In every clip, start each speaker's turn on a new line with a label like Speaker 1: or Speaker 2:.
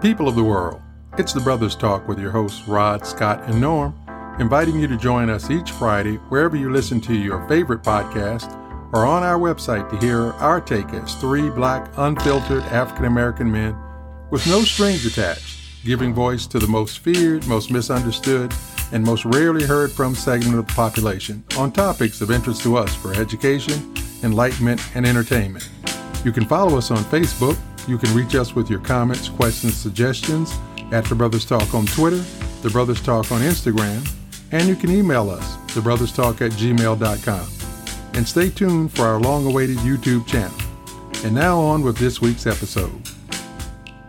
Speaker 1: People of the world, it's the Brothers Talk with your hosts Rod, Scott, and Norm, inviting you to join us each Friday wherever you listen to your favorite podcast or on our website to hear our take as three black, unfiltered African American men with no strings attached, giving voice to the most feared, most misunderstood, and most rarely heard from segment of the population on topics of interest to us for education, enlightenment, and entertainment. You can follow us on Facebook. You can reach us with your comments, questions, suggestions at The Brothers Talk on Twitter, The Brothers Talk on Instagram, and you can email us, thebrotherstalk at gmail.com. And stay tuned for our long awaited YouTube channel. And now on with this week's episode.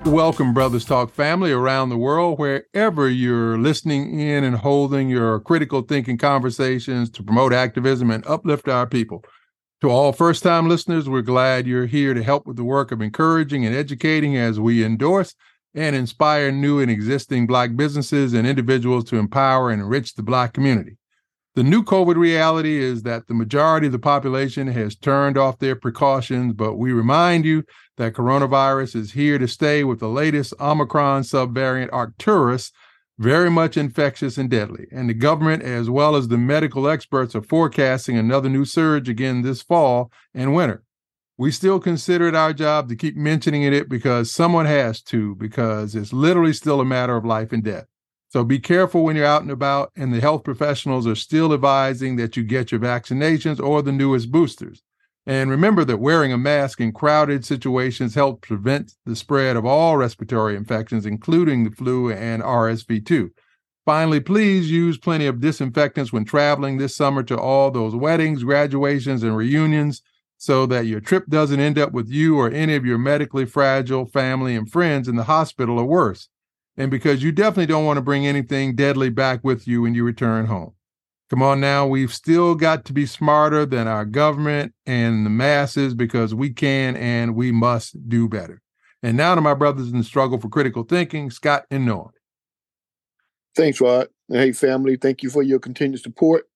Speaker 1: Welcome, Brothers Talk family around the world, wherever you're listening in and holding your critical thinking conversations to promote activism and uplift our people. To all first time listeners, we're glad you're here to help with the work of encouraging and educating as we endorse and inspire new and existing Black businesses and individuals to empower and enrich the Black community. The new COVID reality is that the majority of the population has turned off their precautions, but we remind you that coronavirus is here to stay with the latest Omicron subvariant Arcturus, very much infectious and deadly. And the government, as well as the medical experts, are forecasting another new surge again this fall and winter. We still consider it our job to keep mentioning it because someone has to, because it's literally still a matter of life and death. So be careful when you're out and about, and the health professionals are still advising that you get your vaccinations or the newest boosters. And remember that wearing a mask in crowded situations helps prevent the spread of all respiratory infections, including the flu and RSV2. Finally, please use plenty of disinfectants when traveling this summer to all those weddings, graduations, and reunions so that your trip doesn't end up with you or any of your medically fragile family and friends in the hospital or worse and because you definitely don't want to bring anything deadly back with you when you return home. Come on now, we've still got to be smarter than our government and the masses because we can and we must do better. And now to my brothers in the struggle for critical thinking, Scott and Norm.
Speaker 2: Thanks, Rod. Hey, family, thank you for your continued support.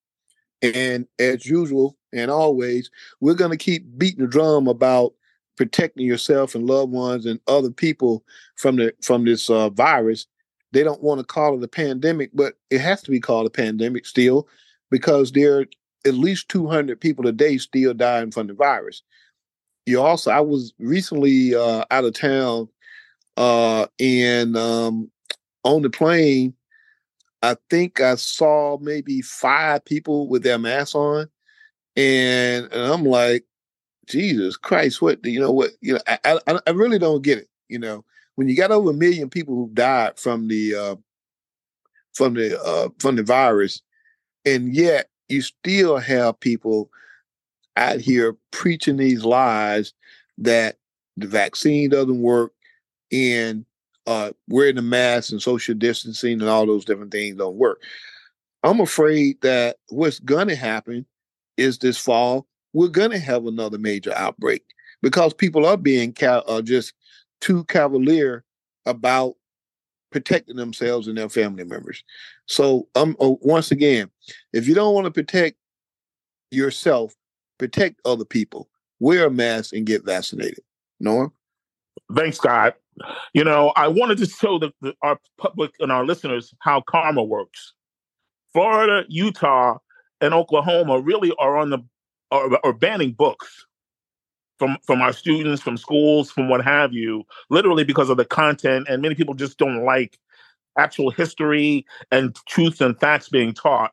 Speaker 2: And as usual and always, we're going to keep beating the drum about protecting yourself and loved ones and other people from the from this uh, virus. They don't want to call it a pandemic, but it has to be called a pandemic still because there are at least 200 people a day still dying from the virus. You also, I was recently uh, out of town uh, and um, on the plane, I think I saw maybe five people with their masks on. And, and I'm like, Jesus Christ, what do you know? What you know? I, I, I really don't get it. You know, when you got over a million people who died from the uh, from the uh, from the virus, and yet you still have people out here preaching these lies that the vaccine doesn't work and uh, wearing the mask and social distancing and all those different things don't work. I'm afraid that what's going to happen is this fall we're going to have another major outbreak because people are being ca- uh, just too cavalier about protecting themselves and their family members. So, um, uh, once again, if you don't want to protect yourself, protect other people. Wear a mask and get vaccinated. Norm?
Speaker 3: Thanks, Scott. You know, I wanted to show the, the, our public and our listeners how karma works. Florida, Utah, and Oklahoma really are on the are, or banning books from from our students, from schools, from what have you, literally because of the content, and many people just don't like actual history and truth and facts being taught.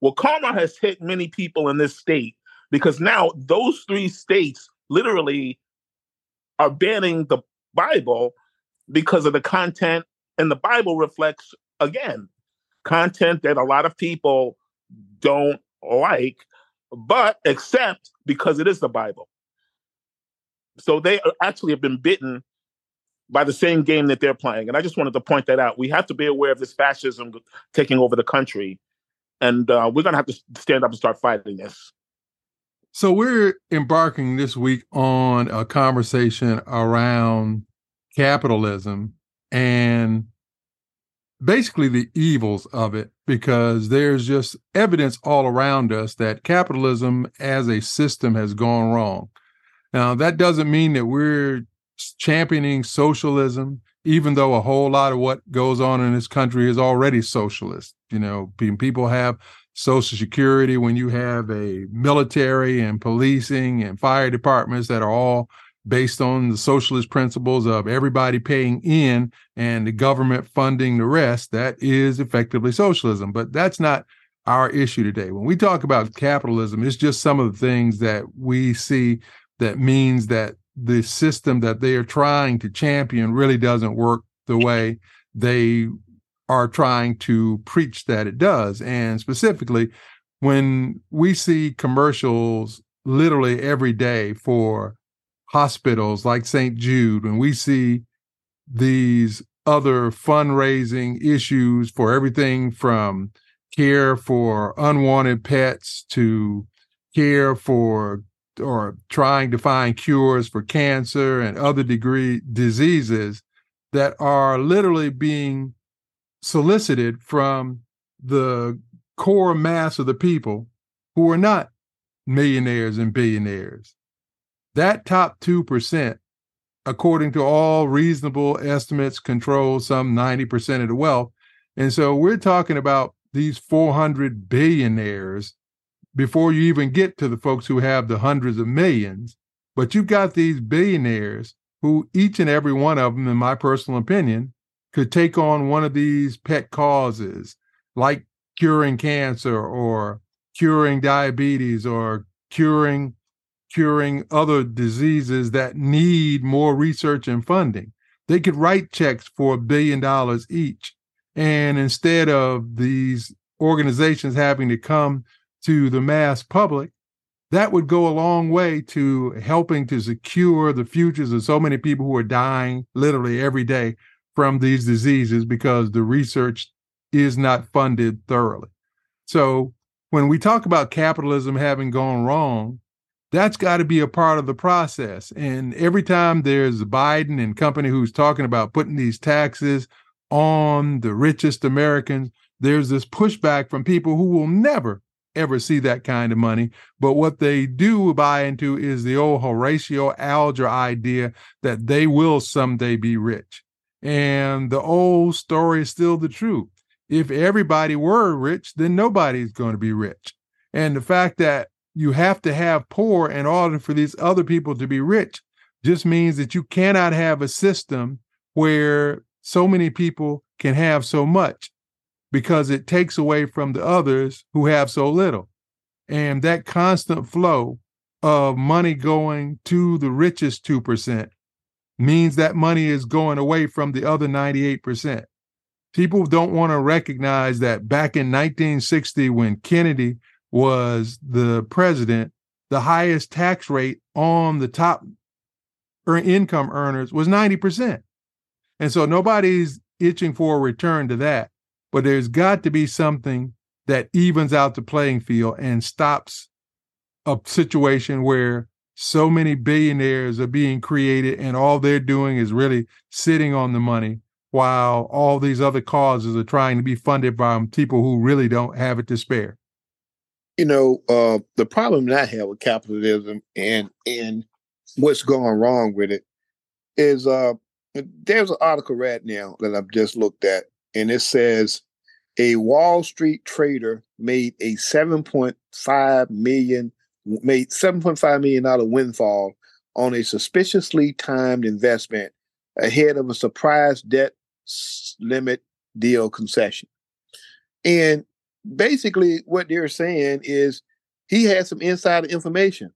Speaker 3: Well, karma has hit many people in this state because now those three states literally are banning the Bible because of the content, and the Bible reflects again content that a lot of people don't like but except because it is the Bible. So they actually have been bitten by the same game that they're playing. And I just wanted to point that out. We have to be aware of this fascism taking over the country. And uh, we're going to have to stand up and start fighting this.
Speaker 1: So we're embarking this week on a conversation around capitalism and basically the evils of it because there's just evidence all around us that capitalism as a system has gone wrong. Now, that doesn't mean that we're championing socialism, even though a whole lot of what goes on in this country is already socialist. You know, people have Social Security when you have a military and policing and fire departments that are all based on the socialist principles of everybody paying in and the government funding the rest. That is effectively socialism. But that's not our issue today. When we talk about capitalism, it's just some of the things that we see that means that the system that they are trying to champion really doesn't work the way they are trying to preach that it does. And specifically, when we see commercials literally every day for hospitals like St. Jude, when we see these other fundraising issues for everything from care for unwanted pets to care for or trying to find cures for cancer and other degree diseases that are literally being solicited from the core mass of the people who are not millionaires and billionaires. That top 2%, according to all reasonable estimates, controls some 90% of the wealth. And so we're talking about these 400 billionaires before you even get to the folks who have the hundreds of millions. But you've got these billionaires who, each and every one of them, in my personal opinion, could take on one of these pet causes like curing cancer or curing diabetes or curing curing other diseases that need more research and funding. They could write checks for a billion dollars each. And instead of these organizations having to come to the mass public, that would go a long way to helping to secure the futures of so many people who are dying literally every day from these diseases because the research is not funded thoroughly. So when we talk about capitalism having gone wrong, that's got to be a part of the process. And every time there's Biden and company who's talking about putting these taxes on the richest Americans, there's this pushback from people who will never ever see that kind of money. But what they do buy into is the old Horatio Alger idea that they will someday be rich. And the old story is still the truth. If everybody were rich, then nobody's going to be rich. And the fact that you have to have poor in order for these other people to be rich just means that you cannot have a system where so many people can have so much because it takes away from the others who have so little. And that constant flow of money going to the richest 2% means that money is going away from the other 98%. People don't want to recognize that back in 1960, when Kennedy was the president, the highest tax rate on the top income earners was 90%. And so nobody's itching for a return to that. But there's got to be something that evens out the playing field and stops a situation where so many billionaires are being created and all they're doing is really sitting on the money while all these other causes are trying to be funded by people who really don't have it to spare.
Speaker 2: You know uh, the problem that i have with capitalism and and what's going wrong with it is uh, there's an article right now that i've just looked at and it says a wall street trader made a 7.5 million made $7.5 million windfall on a suspiciously timed investment ahead of a surprise debt limit deal concession. And basically, what they're saying is he had some insider information.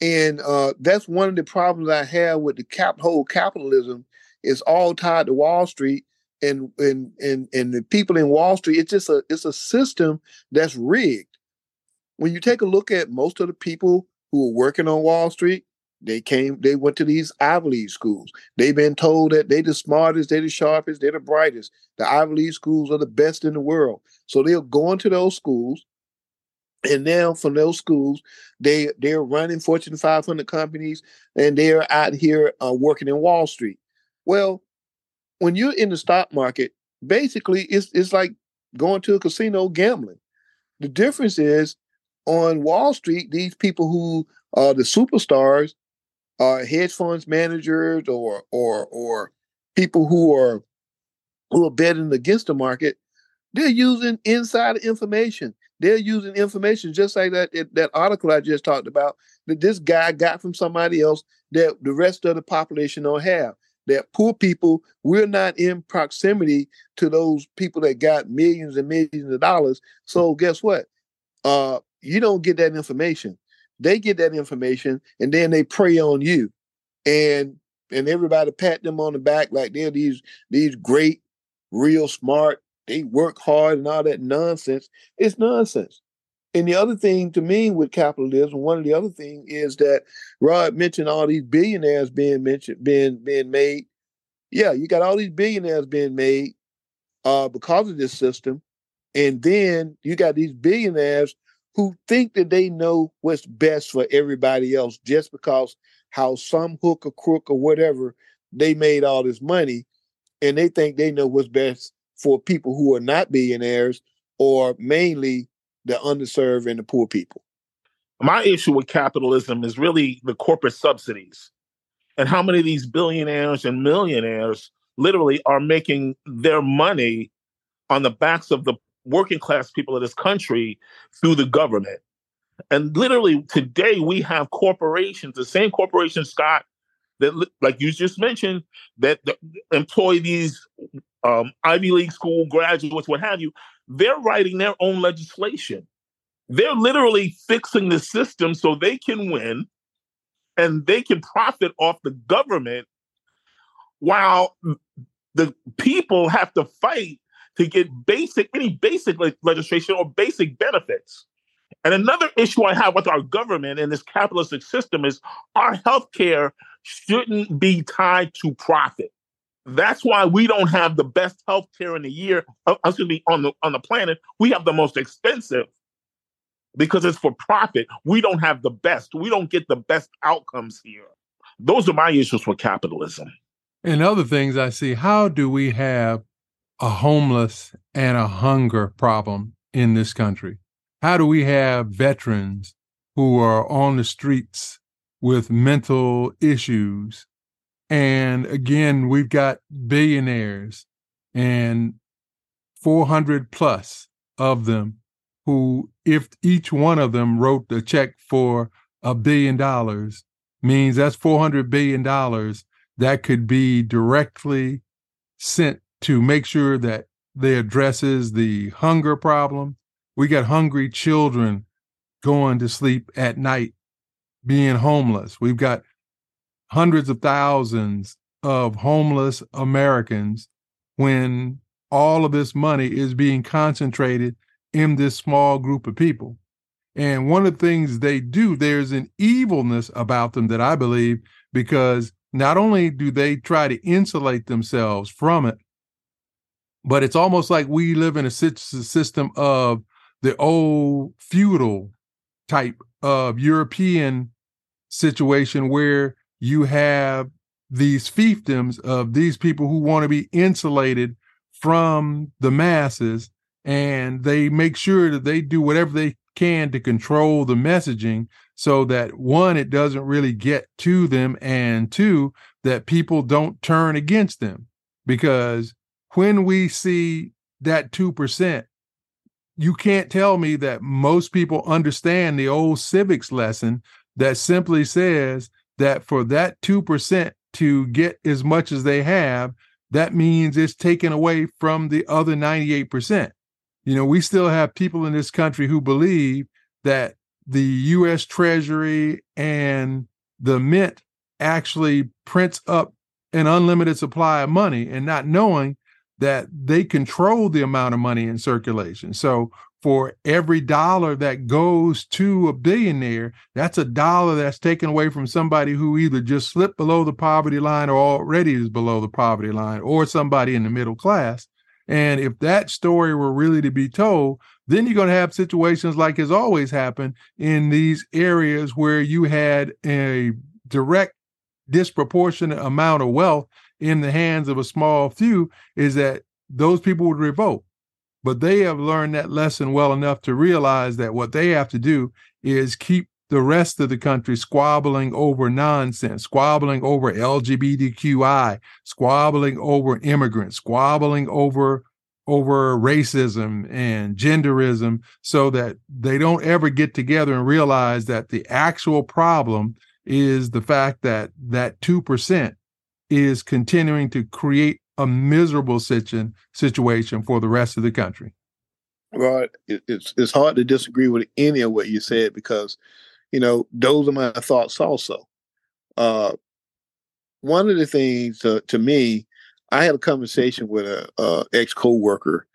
Speaker 2: And uh, that's one of the problems I have with the cap whole capitalism is all tied to Wall Street and and and and the people in Wall Street. It's just a it's a system that's rigged when you take a look at most of the people who are working on Wall Street, they came, they went to these Ivy League schools. They've been told that they're the smartest, they're the sharpest, they're the brightest. The Ivy League schools are the best in the world. So they're going to those schools. And now from those schools, they they're running Fortune 500 companies, and they're out here uh, working in Wall Street. Well, when you're in the stock market, basically it's it's like going to a casino gambling. The difference is on Wall Street, these people who are the superstars, are hedge funds managers or or or people who are who are betting against the market, they're using insider information. They're using information just like that that article I just talked about that this guy got from somebody else that the rest of the population don't have. That poor people, we're not in proximity to those people that got millions and millions of dollars. So guess what? Uh, you don't get that information. They get that information and then they prey on you. And and everybody pat them on the back like they're these these great, real smart, they work hard and all that nonsense. It's nonsense. And the other thing to me with capitalism, one of the other things is that Rod mentioned all these billionaires being mentioned, being being made. Yeah, you got all these billionaires being made uh, because of this system, and then you got these billionaires who think that they know what's best for everybody else just because how some hook or crook or whatever they made all this money, and they think they know what's best for people who are not billionaires or mainly the underserved and the poor people.
Speaker 3: My issue with capitalism is really the corporate subsidies and how many of these billionaires and millionaires literally are making their money on the backs of the working class people of this country through the government. And literally today we have corporations, the same corporations, Scott, that like you just mentioned, that, employ these um, Ivy League school graduates, what have you, they're writing their own legislation. They're literally fixing the system so they can win and they can profit off the government while the people have to fight to get basic any basic le- legislation or basic benefits. And another issue I have with our government and this capitalistic system is our healthcare shouldn't be tied to profit. That's why we don't have the best health care in the year. Uh, excuse me, on the on the planet. We have the most expensive because it's for profit. We don't have the best. We don't get the best outcomes here. Those are my issues with capitalism.
Speaker 1: And other things I see. How do we have a homeless and a hunger problem in this country? How do we have veterans who are on the streets with mental issues and again, we've got billionaires and 400 plus of them who, if each one of them wrote a check for a billion dollars, means that's 400 billion dollars that could be directly sent to make sure that they addresses the hunger problem. We got hungry children going to sleep at night being homeless. We've got hundreds of thousands of homeless Americans when all of this money is being concentrated in this small group of people. And one of the things they do, there's an evilness about them that I believe, because not only do they try to insulate themselves from it, but it's almost like we live in a system of the old feudal type of European situation where you have these fiefdoms of these people who want to be insulated from the masses and they make sure that they do whatever they can to control the messaging so that one it doesn't really get to them and two that people don't turn against them. Because when we see that 2% you can't tell me that most people understand the old civics lesson that simply says that for that 2% to get as much as they have, that means it's taken away from the other 98%. You know, we still have people in this country who believe that the US Treasury and the Mint actually prints up an unlimited supply of money and not knowing that they control the amount of money in circulation. So for every dollar that goes to a billionaire, that's a dollar that's taken away from somebody who either just slipped below the poverty line or already is below the poverty line or somebody in the middle class. And if that story were really to be told, then you're going to have situations like has always happened in these areas where you had a direct disproportionate amount of wealth in the hands of a small few is that those people would revolt but they have learned that lesson well enough to realize that what they have to do is keep the rest of the country squabbling over nonsense, squabbling over LGBTQI, squabbling over immigrants, squabbling over over racism and genderism so that they don't ever get together and realize that the actual problem is the fact that that 2% is continuing to create a miserable situ- situation for the rest of the country.
Speaker 2: Well, it's it's hard to disagree with any of what you said because, you know, those are my thoughts also. Uh, one of the things uh, to me I had a conversation with a, a ex co-worker,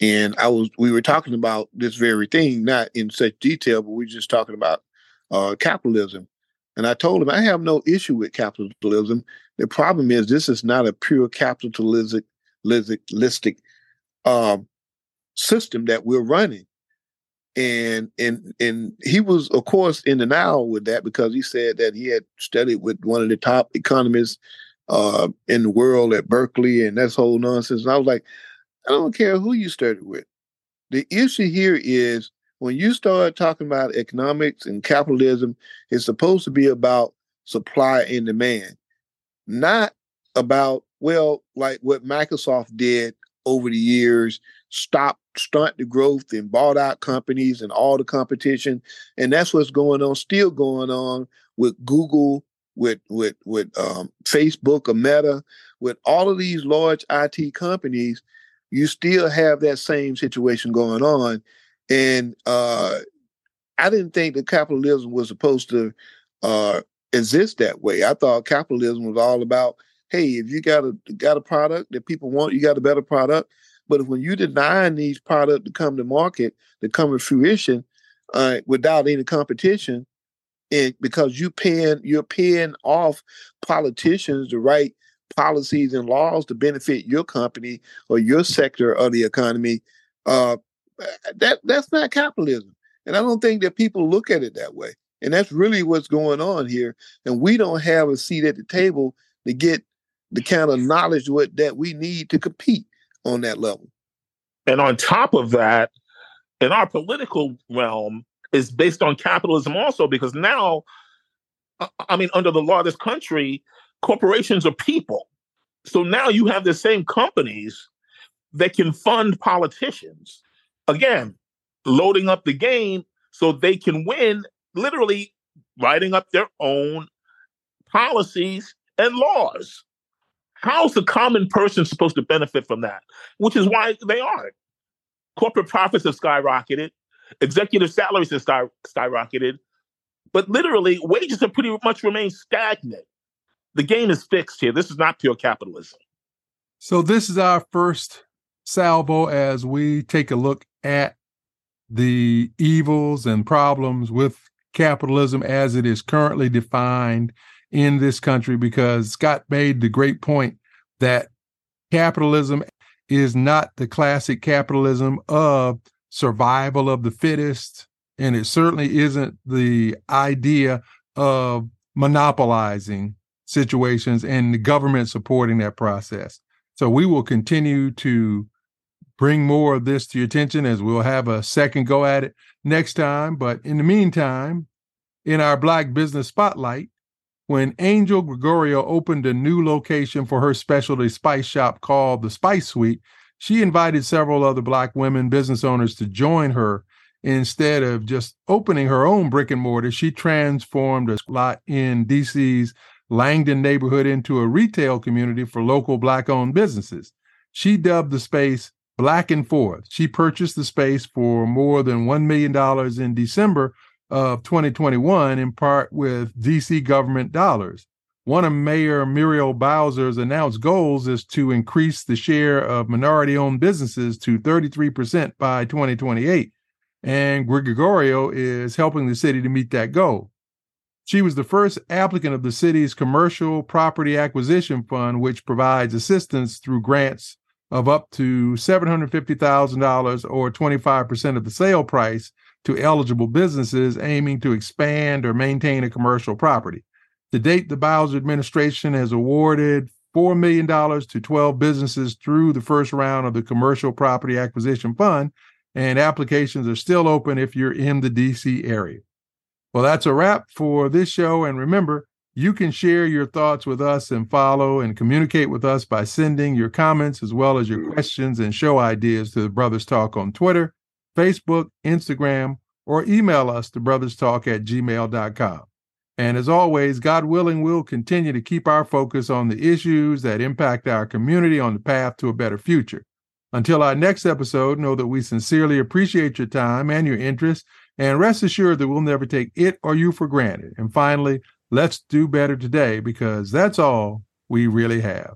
Speaker 2: and I was we were talking about this very thing, not in such detail, but we were just talking about uh, capitalism. And I told him I have no issue with capitalism. The problem is this is not a pure capitalistic listic um, system that we're running. And and and he was, of course, in denial with that because he said that he had studied with one of the top economists uh, in the world at Berkeley and that's whole nonsense. And I was like, I don't care who you started with. The issue here is when you start talking about economics and capitalism, it's supposed to be about supply and demand, not about, well, like what Microsoft did over the years, stop, stunt the growth and bought out companies and all the competition. And that's what's going on, still going on with Google with with with um, Facebook or Meta, with all of these large IT companies, you still have that same situation going on. And uh, I didn't think that capitalism was supposed to uh, exist that way. I thought capitalism was all about, hey, if you got a got a product that people want, you got a better product. But if when you deny these products to come to market, to come to fruition, uh, without any competition, and because you paying you're paying off politicians to write policies and laws to benefit your company or your sector of the economy uh, that that's not capitalism and i don't think that people look at it that way and that's really what's going on here and we don't have a seat at the table to get the kind of knowledge what that we need to compete on that level.
Speaker 3: And on top of that in our political realm is based on capitalism also because now i mean under the law of this country corporations are people. So now you have the same companies that can fund politicians. Again loading up the game so they can win literally writing up their own policies and laws how's the common person supposed to benefit from that which is why they aren't corporate profits have skyrocketed Executive salaries have sky, skyrocketed, but literally wages have pretty much remained stagnant. The game is fixed here. This is not pure capitalism.
Speaker 1: So this is our first salvo as we take a look at the evils and problems with capitalism as it is currently defined in this country because Scott made the great point that capitalism is not the classic capitalism of survival of the fittest. And it certainly isn't the idea of monopolizing situations and the government supporting that process. So we will continue to bring more of this to your attention as we'll have a second go at it next time. But in the meantime, in our Black Business Spotlight, when Angel Gregorio opened a new location for her specialty spice shop called the Spice Suite, she invited several other Black women business owners to join her. Instead of just opening her own brick and mortar, she transformed a lot in DC's Langdon neighborhood into a retail community for local Black owned businesses. She dubbed the space Black and Forth. She purchased the space for more than $1 million in December of 2021, in part with DC government dollars. One of Mayor Muriel Bowser's announced goals is to increase the share of minority owned businesses to 33% by 2028. And Gregorio is helping the city to meet that goal. She was the first applicant of the city's Commercial Property Acquisition Fund, which provides assistance through grants of up to $750,000 or 25% of the sale price to eligible businesses aiming to expand or maintain a commercial property. To date, the Bowser administration has awarded $4 million to 12 businesses through the first round of the Commercial Property Acquisition Fund, and applications are still open if you're in the DC area. Well, that's a wrap for this show. And remember, you can share your thoughts with us and follow and communicate with us by sending your comments as well as your questions and show ideas to the Brothers Talk on Twitter, Facebook, Instagram, or email us to brotherstalk at gmail.com. And as always, God willing, we'll continue to keep our focus on the issues that impact our community on the path to a better future. Until our next episode, know that we sincerely appreciate your time and your interest, and rest assured that we'll never take it or you for granted. And finally, let's do better today because that's all we really have.